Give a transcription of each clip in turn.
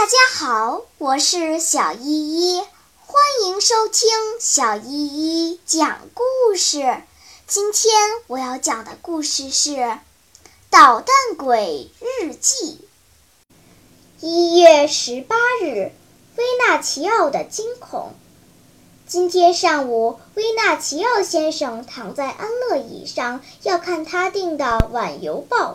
大家好，我是小依依，欢迎收听小依依讲故事。今天我要讲的故事是《捣蛋鬼日记》。一月十八日，维纳奇奥的惊恐。今天上午，维纳奇奥先生躺在安乐椅上，要看他订的《晚邮报》。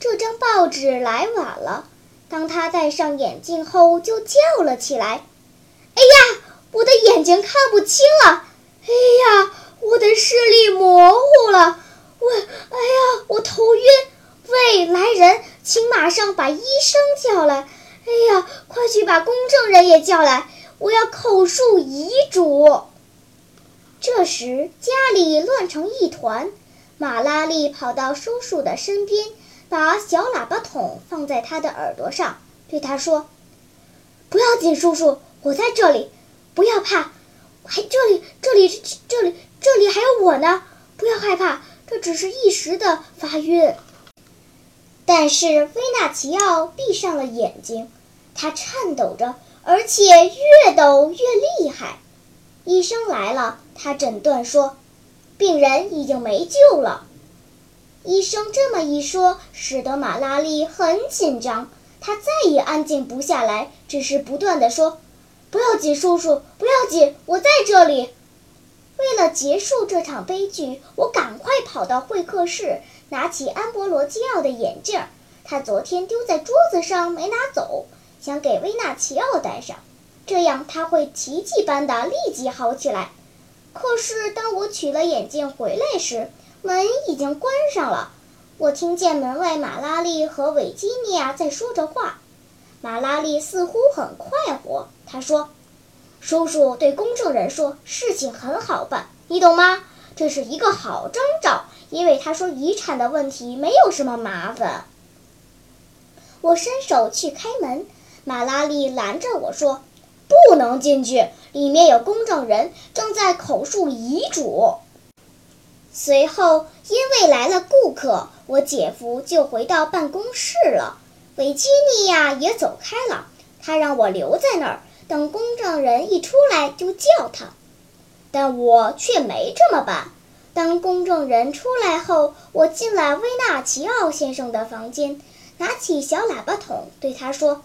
这张报纸来晚了。当他戴上眼镜后，就叫了起来：“哎呀，我的眼睛看不清了！哎呀，我的视力模糊了！我，哎呀，我头晕！喂，来人，请马上把医生叫来！哎呀，快去把公证人也叫来！我要口述遗嘱。”这时家里乱成一团，马拉利跑到叔叔的身边。把小喇叭筒放在他的耳朵上，对他说：“不要紧，叔叔，我在这里，不要怕。还这里，这里，这里，这里还有我呢！不要害怕，这只是一时的发晕。”但是菲纳奇奥闭上了眼睛，他颤抖着，而且越抖越厉害。医生来了，他诊断说：“病人已经没救了。”医生这么一说，使得马拉利很紧张，他再也安静不下来，只是不断地说：“不要紧，叔叔，不要紧，我在这里。”为了结束这场悲剧，我赶快跑到会客室，拿起安博罗基奥的眼镜，他昨天丢在桌子上没拿走，想给维纳奇奥戴上，这样他会奇迹般的立即好起来。可是当我取了眼镜回来时，门已经关上了，我听见门外马拉利和维吉尼亚在说着话。马拉利似乎很快活，他说：“叔叔对公证人说，事情很好办，你懂吗？这是一个好征兆，因为他说遗产的问题没有什么麻烦。”我伸手去开门，马拉利拦着我说：“不能进去，里面有公证人正在口述遗嘱。”随后，因为来了顾客，我姐夫就回到办公室了。维吉尼亚也走开了，他让我留在那儿，等公证人一出来就叫他。但我却没这么办。当公证人出来后，我进了威纳奇奥先生的房间，拿起小喇叭筒对他说：“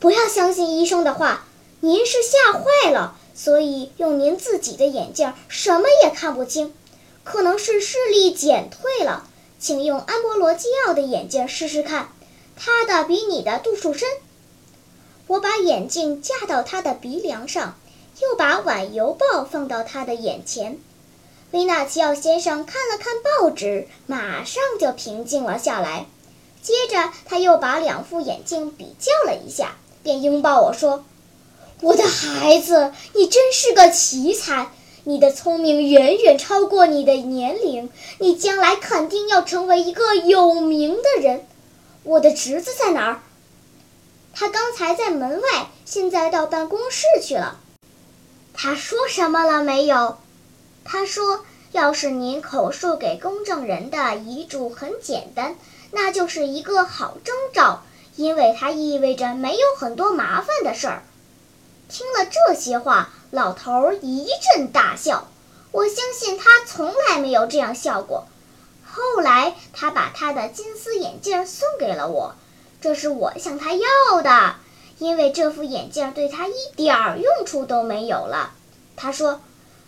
不要相信医生的话，您是吓坏了，所以用您自己的眼镜什么也看不清。”可能是视力减退了，请用安博罗基奥的眼镜试试看，他的比你的度数深。我把眼镜架到他的鼻梁上，又把晚邮报放到他的眼前。维纳奇奥先生看了看报纸，马上就平静了下来。接着他又把两副眼镜比较了一下，便拥抱我说：“我的孩子，你真是个奇才。”你的聪明远远超过你的年龄，你将来肯定要成为一个有名的人。我的侄子在哪儿？他刚才在门外，现在到办公室去了。他说什么了没有？他说，要是您口述给公证人的遗嘱很简单，那就是一个好征兆，因为它意味着没有很多麻烦的事儿。听了这些话。老头儿一阵大笑，我相信他从来没有这样笑过。后来，他把他的金丝眼镜送给了我，这是我向他要的，因为这副眼镜对他一点儿用处都没有了。他说：“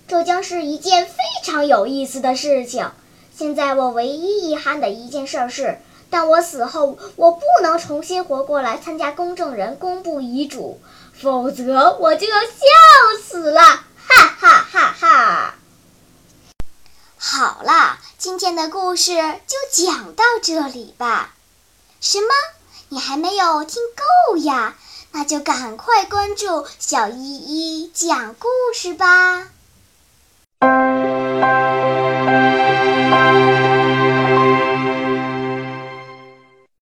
这将是一件非常有意思的事情。现在我唯一遗憾的一件事是，但我死后，我不能重新活过来参加公证人公布遗嘱。”否则我就要笑死了！哈哈哈哈！好了，今天的故事就讲到这里吧。什么？你还没有听够呀？那就赶快关注小依依讲故事吧。